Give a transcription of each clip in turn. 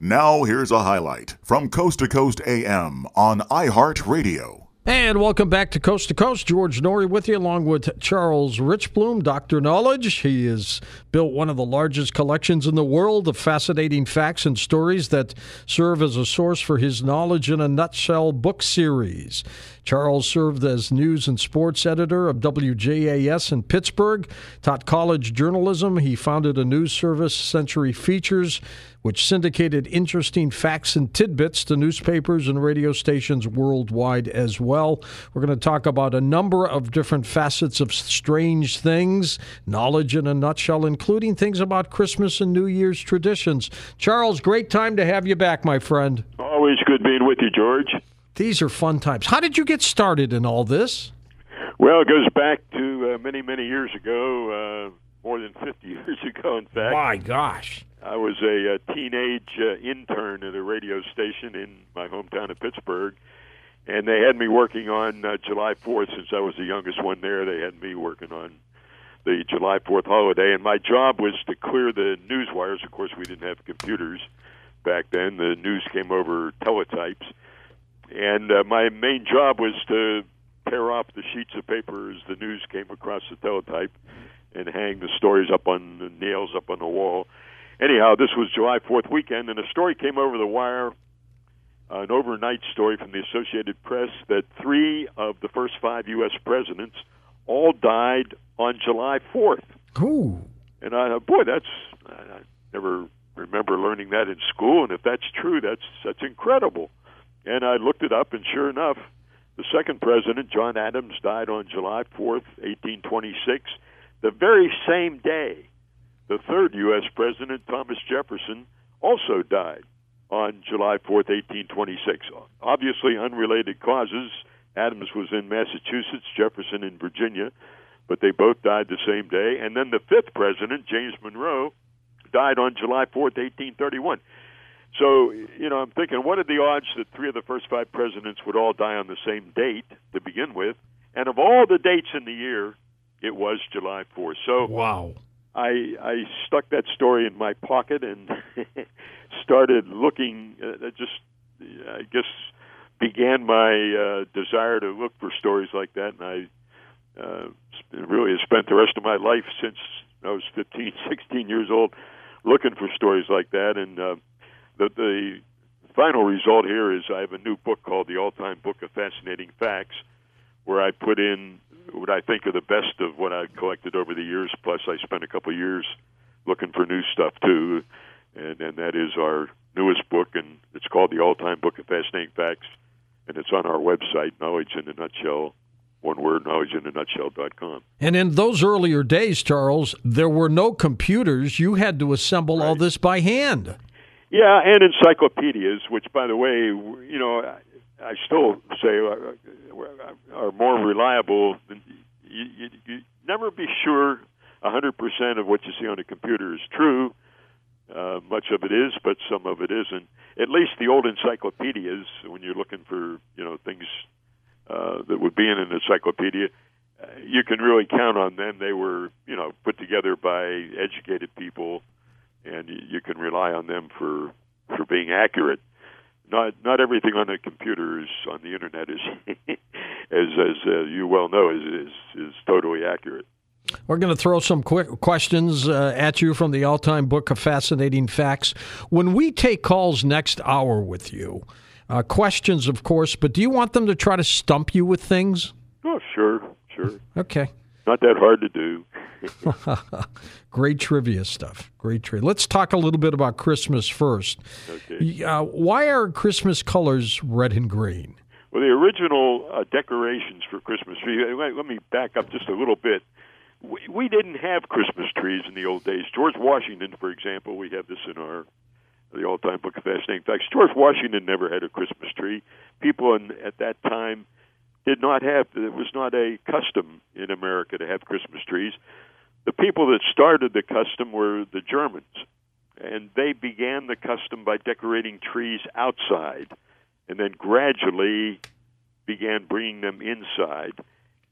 Now, here's a highlight from Coast to Coast AM on iHeartRadio. And welcome back to Coast to Coast. George Noory with you, along with Charles Reichblum, Dr. Knowledge. He has built one of the largest collections in the world of fascinating facts and stories that serve as a source for his Knowledge in a Nutshell book series. Charles served as news and sports editor of WJAS in Pittsburgh, taught college journalism. He founded a news service, Century Features, which syndicated interesting facts and tidbits to newspapers and radio stations worldwide as well. We're going to talk about a number of different facets of strange things, knowledge in a nutshell, including things about Christmas and New Year's traditions. Charles, great time to have you back, my friend. Always good being with you, George. These are fun times. How did you get started in all this? Well, it goes back to uh, many, many years ago, uh, more than 50 years ago, in fact. My gosh. I was a, a teenage uh, intern at a radio station in my hometown of Pittsburgh, and they had me working on uh, July 4th since I was the youngest one there. They had me working on the July 4th holiday, and my job was to clear the news wires. Of course, we didn't have computers back then. The news came over teletypes and uh, my main job was to tear off the sheets of paper as the news came across the teletype and hang the stories up on the nails up on the wall. Anyhow, this was July 4th weekend, and a story came over the wire, uh, an overnight story from the Associated Press, that three of the first five U.S. presidents all died on July 4th. Ooh. And I thought, boy, that's I never remember learning that in school, and if that's true, that's that's incredible. And I looked it up, and sure enough, the second president, John Adams, died on July 4th, 1826. The very same day, the third U.S. president, Thomas Jefferson, also died on July 4th, 1826. Obviously, unrelated causes. Adams was in Massachusetts, Jefferson in Virginia, but they both died the same day. And then the fifth president, James Monroe, died on July 4th, 1831. So, you know, I'm thinking, what are the odds that three of the first five presidents would all die on the same date to begin with? And of all the dates in the year, it was July 4th. So, wow. I I stuck that story in my pocket and started looking. Uh, just, I guess, began my uh, desire to look for stories like that, and I uh, really have spent the rest of my life since I was 15, 16 years old looking for stories like that, and uh, the the final result here is I have a new book called The All Time Book of Fascinating Facts, where I put in what I think are the best of what I've collected over the years. Plus, I spent a couple of years looking for new stuff too, and and that is our newest book, and it's called The All Time Book of Fascinating Facts, and it's on our website, Knowledge in a Nutshell. One word, knowledgeinanutshell.com. And in those earlier days, Charles, there were no computers. You had to assemble right. all this by hand. Yeah, and encyclopedias, which, by the way, you know, I still say are more reliable. Than, you, you, you never be sure 100% of what you see on a computer is true. Uh, much of it is, but some of it isn't. At least the old encyclopedias, when you're looking for you know things uh, that would be in an encyclopedia, uh, you can really count on them. They were you know put together by educated people and you can rely on them for for being accurate. Not not everything on a computer is on the internet is as as uh, you well know is, is is totally accurate. We're going to throw some quick questions uh, at you from the all time book of fascinating facts. When we take calls next hour with you, uh, questions, of course, but do you want them to try to stump you with things? Oh, sure, sure. Okay. Not that hard to do. Great trivia stuff. Great trivia. Let's talk a little bit about Christmas first. Okay. Uh, why are Christmas colors red and green? Well, the original uh, decorations for Christmas tree. Uh, let me back up just a little bit. We, we didn't have Christmas trees in the old days. George Washington, for example, we have this in our the all-time book of fascinating facts. George Washington never had a Christmas tree. People in, at that time did not have. It was not a custom in America to have Christmas trees the people that started the custom were the Germans, and they began the custom by decorating trees outside, and then gradually began bringing them inside.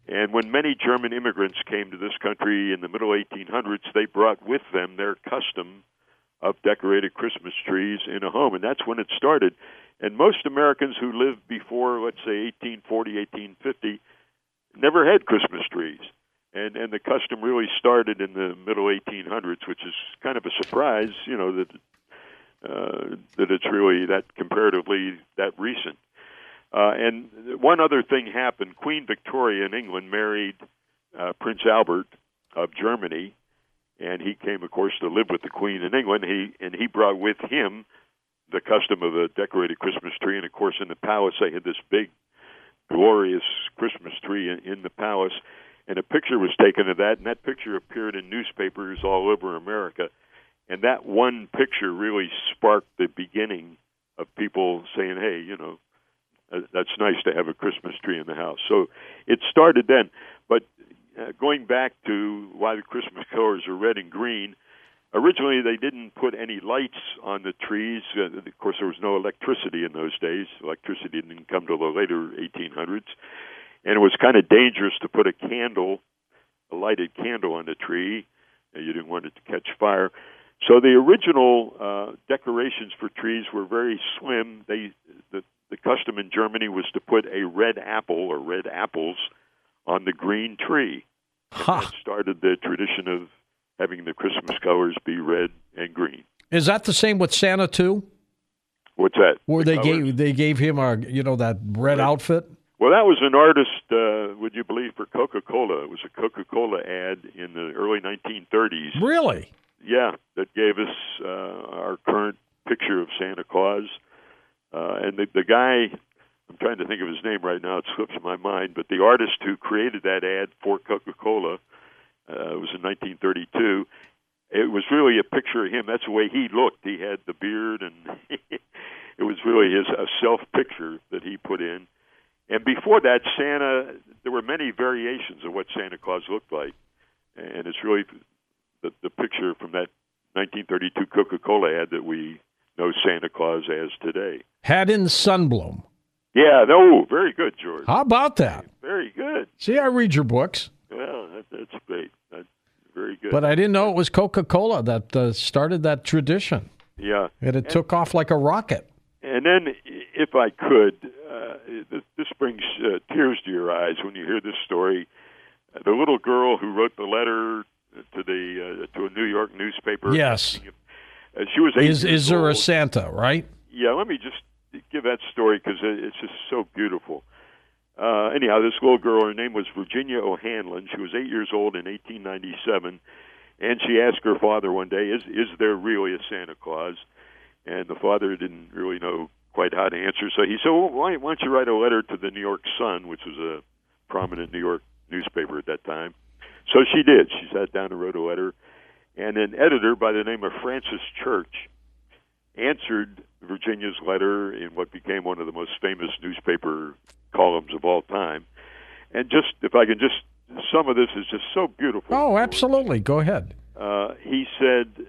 And when many German immigrants came to this country in the middle 1800s, they brought with them their custom of decorated Christmas trees in a home, and that's when it started. And most Americans who lived before, let's say, 1840, 1850, never had Christmas trees. And and the custom really started in the middle 1800s, which is kind of a surprise, you know, that uh, that it's really that comparatively that recent. Uh, and one other thing happened: Queen Victoria in England married uh, Prince Albert of Germany, and he came, of course, to live with the Queen in England. He and he brought with him the custom of a decorated Christmas tree, and of course, in the palace they had this big, glorious Christmas tree in, in the palace, and a picture was taken of that, and that picture appeared in newspapers all over America, and that one picture really sparked the beginning of people saying, "Hey, you know." That's nice to have a Christmas tree in the house. So it started then. But uh, going back to why the Christmas colors are red and green, originally they didn't put any lights on the trees. Uh, of course, there was no electricity in those days. Electricity didn't come till the later 1800s, and it was kind of dangerous to put a candle, a lighted candle on the tree. You didn't want it to catch fire. So the original uh, decorations for trees were very slim. They the the custom in Germany was to put a red apple or red apples on the green tree. Huh. That started the tradition of having the Christmas colors be red and green. Is that the same with Santa too? What's that? Where The they colors? gave they gave him a you know that red outfit? Well, that was an artist, uh, would you believe, for Coca Cola. It was a Coca Cola ad in the early 1930s. Really? Yeah, that gave us uh, our current picture of Santa Claus. Uh, and the, the guy, I'm trying to think of his name right now, it slips my mind, but the artist who created that ad for Coca Cola, uh, it was in 1932. It was really a picture of him. That's the way he looked. He had the beard, and it was really his a self picture that he put in. And before that, Santa, there were many variations of what Santa Claus looked like, and it's really the, the picture from that 1932 Coca-Cola ad that we know Santa Claus as today. Haddon Sundblom. Yeah, no, very good, George. How about that? Very good. See, I read your books, Well, that, that's great. That's very good. but I didn't know it was Coca Cola that uh, started that tradition, yeah, and it took off like a rocket. And then if I could, uh, this, this brings uh, tears to your eyes when you hear this story. Uh, the little girl who wrote the letter to the uh, to a New York newspaper. Yes. Uh, she was eight Is is there a. Santa? Right? yeah, let me just give that story because it's just so beautiful. Uh, anyhow, this little girl, her name was Virginia O'Hanlon. She was eight years old in 1897, and she asked her father one day, "Is is there really a Santa Claus?" And the father didn't really know quite how to answer, so he said, well, why, "Why don't you write a letter to the New York Sun, which was a prominent New York newspaper at that time?" So she did. She sat down and wrote a letter, and an editor by the name of Francis Church answered Virginia's letter in what became one of the most famous newspaper columns of all time. And just, if I can just, some of this is just so beautiful. Oh, absolutely. Go ahead. Uh, he said,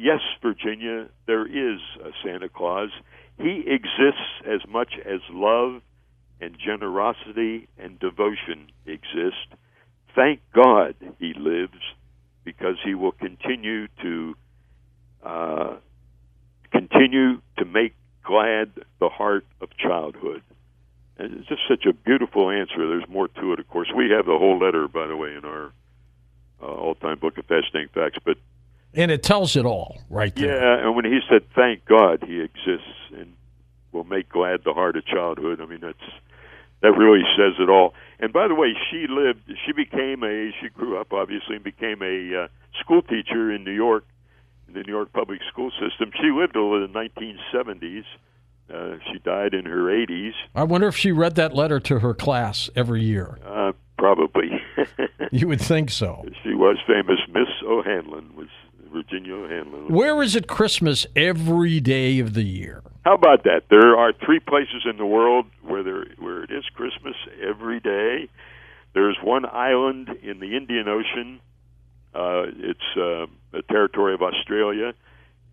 Yes, Virginia, there is a Santa Claus. He exists as much as love and generosity and devotion exist. Thank God he lives because he will continue to uh, continue to make glad the heart of childhood. And it's just such a beautiful answer. There's more to it, of course. We have the whole letter, by the way, in our uh, all-time book of fascinating facts. But And it tells it all right there. yeah, and when he said, "Thank God he exists and will make glad the heart of childhood," I mean that's that really says it all. And by the way, she lived. She became a. She grew up obviously and became a uh, school teacher in New York, in the New York public school system. She lived over the 1970s. Uh, she died in her 80s. I wonder if she read that letter to her class every year. Uh, probably. You would think so. she was famous. Miss O'Hanlon was Virginia. Where is it Christmas every day of the year? How about that? There are three places in the world where there where it is Christmas every day. There's one island in the Indian Ocean. Uh, it's uh, a territory of Australia,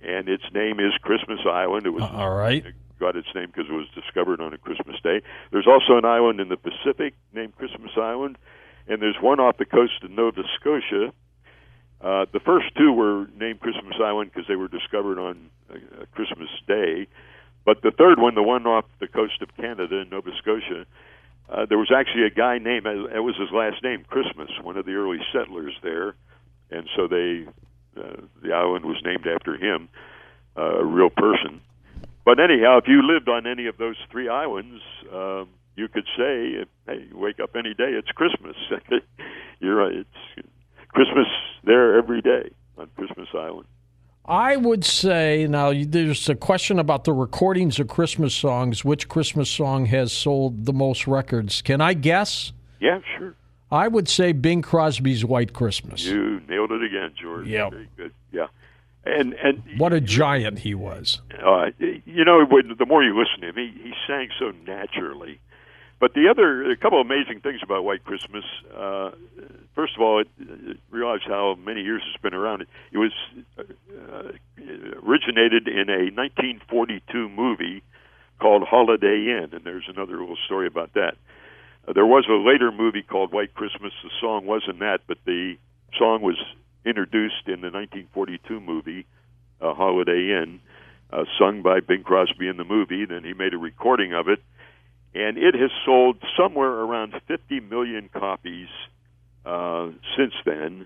and its name is Christmas Island. It was Uh, all right. it got its name because it was discovered on a Christmas day. There's also an island in the Pacific named Christmas Island, and there's one off the coast of Nova Scotia Uh, the first two were named Christmas Island because they were discovered on uh, Christmas Day. But the third one, the one off the coast of Canada in Nova Scotia, uh, there was actually a guy named, it was his last name, Christmas, one of the early settlers there. And so they, uh, the island was named after him, uh, a real person. But anyhow, if you lived on any of those three islands, um, you could say, "Hey, wake up any day, it's Christmas." You're right; it's Christmas there every day on Christmas Island. I would say now there's a question about the recordings of Christmas songs. Which Christmas song has sold the most records? Can I guess? Yeah, sure. I would say Bing Crosby's White Christmas. You nailed it again, George. Yeah. Good. Yeah. And and what a giant he was. Uh, you know, the more you listen to him, he, he sang so naturally. But the other, a couple of amazing things about White Christmas. Uh, first of all, it, it realize how many years it's been around. It, it was uh, originated in a 1942 movie called Holiday Inn, and there's another little story about that. Uh, there was a later movie called White Christmas. The song wasn't that, but the song was introduced in the 1942 movie uh, Holiday Inn, uh, sung by Bing Crosby in the movie. Then he made a recording of it, and it has sold somewhere around 50 million copies uh, since then.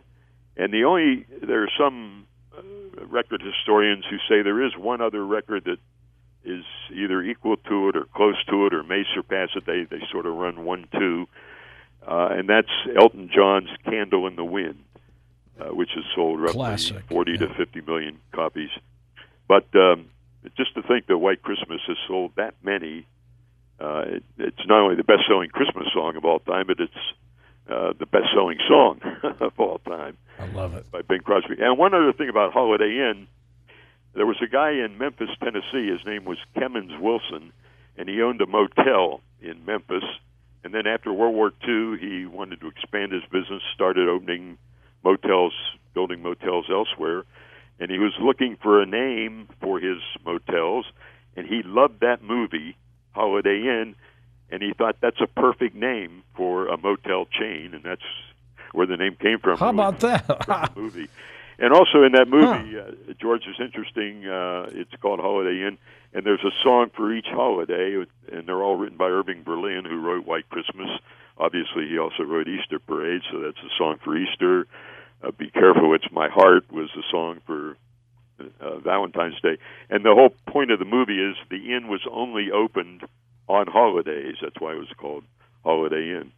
And the only there are some uh, record historians who say there is one other record that is either equal to it or close to it or may surpass it. They they sort of run one two, uh, and that's Elton John's "Candle in the Wind." uh, which has sold roughly Classic, 40 yeah. to 50 million copies. But um, just to think that White Christmas has sold that many, uh, it, it's not only the best-selling Christmas song of all time, but it's uh, the best-selling song of all time I love it. by Bing Crosby. And one other thing about Holiday Inn, there was a guy in Memphis, Tennessee. His name was Kemmons Wilson, and he owned a motel in Memphis. And then after World War II, he wanted to expand his business, started opening motels, building motels elsewhere. And he was looking for a name for his motels, and he loved that movie, Holiday Inn, and he thought that's a perfect name for a motel chain, and that's where the name came from. How about that? movie. And also in that movie, uh, George is interesting. Uh, it's called Holiday Inn, and there's a song for each holiday, and they're all written by Irving Berlin, who wrote White Christmas. Obviously, he also wrote Easter Parade, so that's a song for Easter. Uh, Be Careful, It's My Heart was a song for uh, Valentine's Day. And the whole point of the movie is the inn was only opened on holidays. That's why it was called Holiday Inn.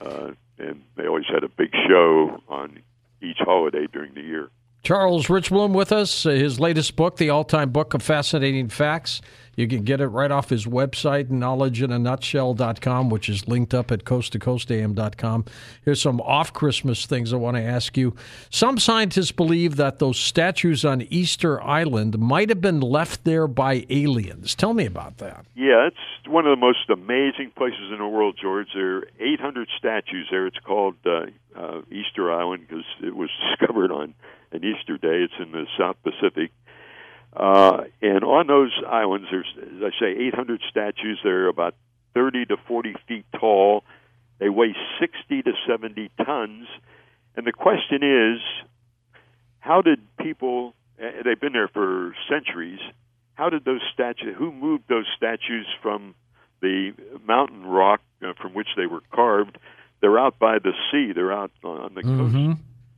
Uh, and they always had a big show on each holiday during the year. Charles Reichblum with us. Uh, His latest book, The All Time Book of Fascinating Facts. You can get it right off his website, knowledgeinanutshell.com, which is linked up at coasttocoastam.com. Here's some off Christmas things I want to ask you. Some scientists believe that those statues on Easter Island might have been left there by aliens. Tell me about that. Yeah, it's one of the most amazing places in the world, George. There are 800 statues there. It's called uh, uh, Easter Island because it was discovered on an Easter day. It's in the South Pacific. Uh, and on those islands, there's, as I say, 800 statues. They're about 30 to 40 feet tall. They weigh 60 to 70 tons. And the question is, how did people? They've been there for centuries. How did those statues? Who moved those statues from the mountain rock uh, from which they were carved? They're out by the sea. They're out on the coast Mm-hmm.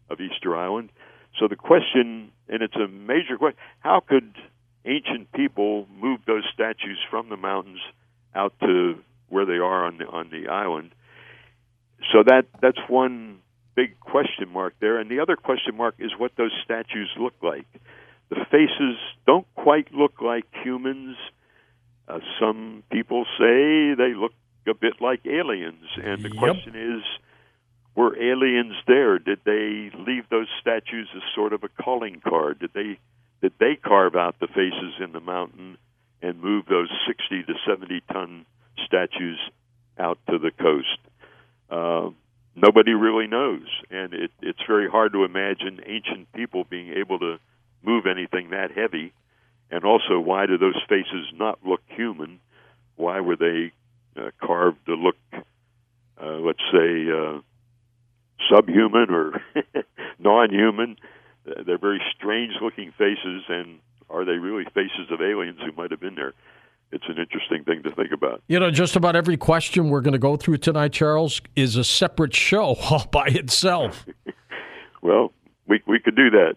of Easter Island. So the question, and it's a major question, how could ancient people move those statues from the mountains out to where they are on the on the island? So that that's one big question mark there, and the other question mark is what those statues look like. The faces don't quite look like humans. Uh, some people say they look a bit like aliens, and the Yep. question is were aliens there? Did they leave those statues as sort of a calling card? Did they did they carve out the faces in the mountain and move those sixty to seventy ton statues out to the coast? Uh, nobody really knows, and it, it's very hard to imagine ancient people being able to move anything that heavy. And also, why do those faces not look human? Why were they uh, carved to look, uh, let's say, uh, subhuman or non-human. They're very strange-looking faces, and are they really faces of aliens who might have been there? It's an interesting thing to think about. You know, just about every question we're going to go through tonight, Charles, is a separate show all by itself. well, we we could do that.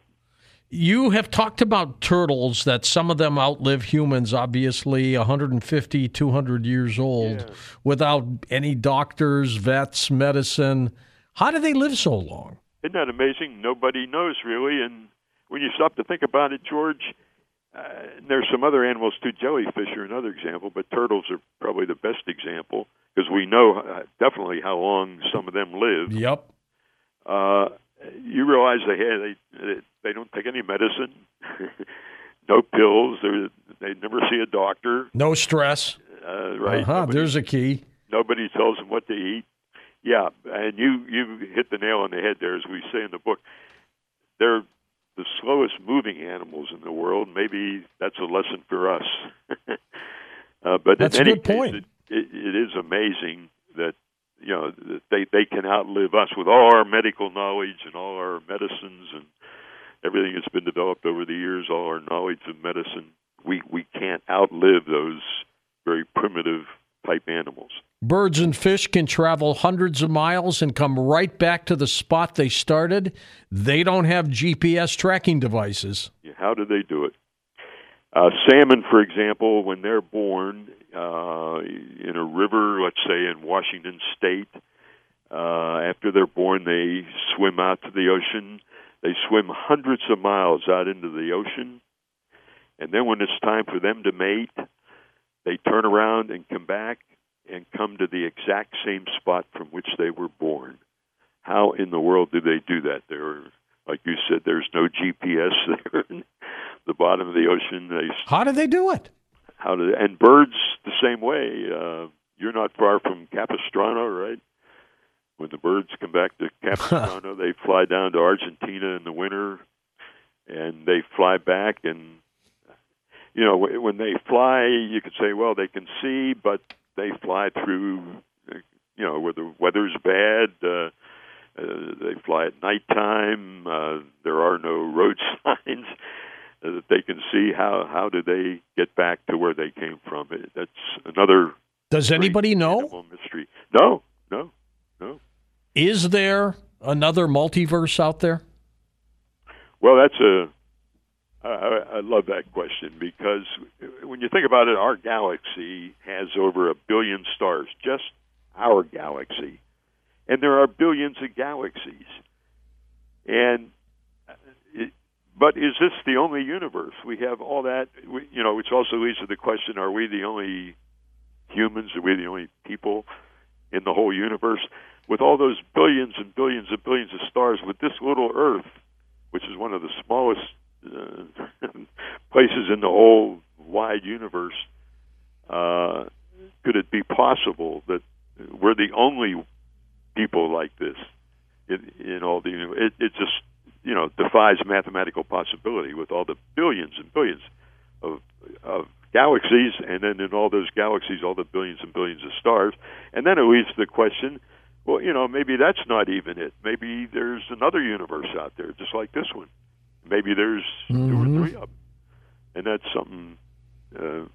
You have talked about turtles that some of them outlive humans, obviously 150, 200 years old, yeah. without any doctors, vets, medicine. How do they live so long? Isn't that amazing? Nobody knows really. And when you stop to think about it, George, uh, there's some other animals too. Jellyfish are another example, but turtles are probably the best example because we know uh, definitely how long some of them live. Yep. Uh, you realize they they they don't take any medicine, no pills. They they never see a doctor. No stress. Uh, right. Uh-huh. Nobody, There's a key. Nobody tells them what to eat. Yeah, and you you hit the nail on the head there, as we say in the book. They're the slowest moving animals in the world. Maybe that's a lesson for us. uh, but that's in any a good case. It, it, it is amazing that you know they they can outlive us with all our medical knowledge and all our medicines and everything that's been developed over the years, all our knowledge of medicine. We we can't outlive those very primitive type animals. Birds and fish can travel hundreds of miles and come right back to the spot they started. They don't have GPS tracking devices. How do they do it? Uh, salmon, for example, when they're born uh, in a river, let's say in Washington State, uh, after they're born, they swim out to the ocean. They swim hundreds of miles out into the ocean. And then when it's time for them to mate, they turn around and come back and come to the exact same spot from which they were born. How in the world do they do that? There, like you said, there's no GPS there in the bottom of the ocean. They, how do they do it? How do they, and birds the same way? Uh, you're not far from Capistrano, right? When the birds come back to Capistrano, they fly down to Argentina in the winter, and they fly back and you know, when they fly, you could say, well, they can see, but they fly through, you know, where the weather's bad. Uh, uh, they fly at nighttime. Uh, there are no road signs that they can see. How how do they get back to where they came from? It, that's another. Does anybody know? Mystery. No, no, no. Is there another multiverse out there? Well, that's a I, I love that question because when you think about it, our galaxy has over a billion stars, just our galaxy. And there are billions of galaxies. And uh, it, but is this the only universe? We have all that, we, you know, which also leads to the question: Are we the only humans? Are we the only people in the whole universe? With all those billions and billions and billions of stars, with this little Earth, which is one of the smallest uh, places in the whole wide universe, uh, could it be possible that we're the only people like this in, in all the it, it just you know defies mathematical possibility with all the billions and billions of of galaxies and then in all those galaxies all the billions and billions of stars. And then it leads to the question well you know maybe that's not even it. Maybe there's another universe out there just like this one maybe there's mm-hmm. two or mm-hmm. three of them, and that's something. Uh,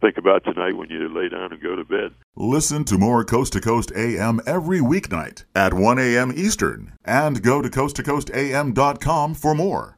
think about tonight when you lay down and go to bed. Listen to more Coast to Coast AM every weeknight at 1 a.m. Eastern and go to coasttocoastam.com for more.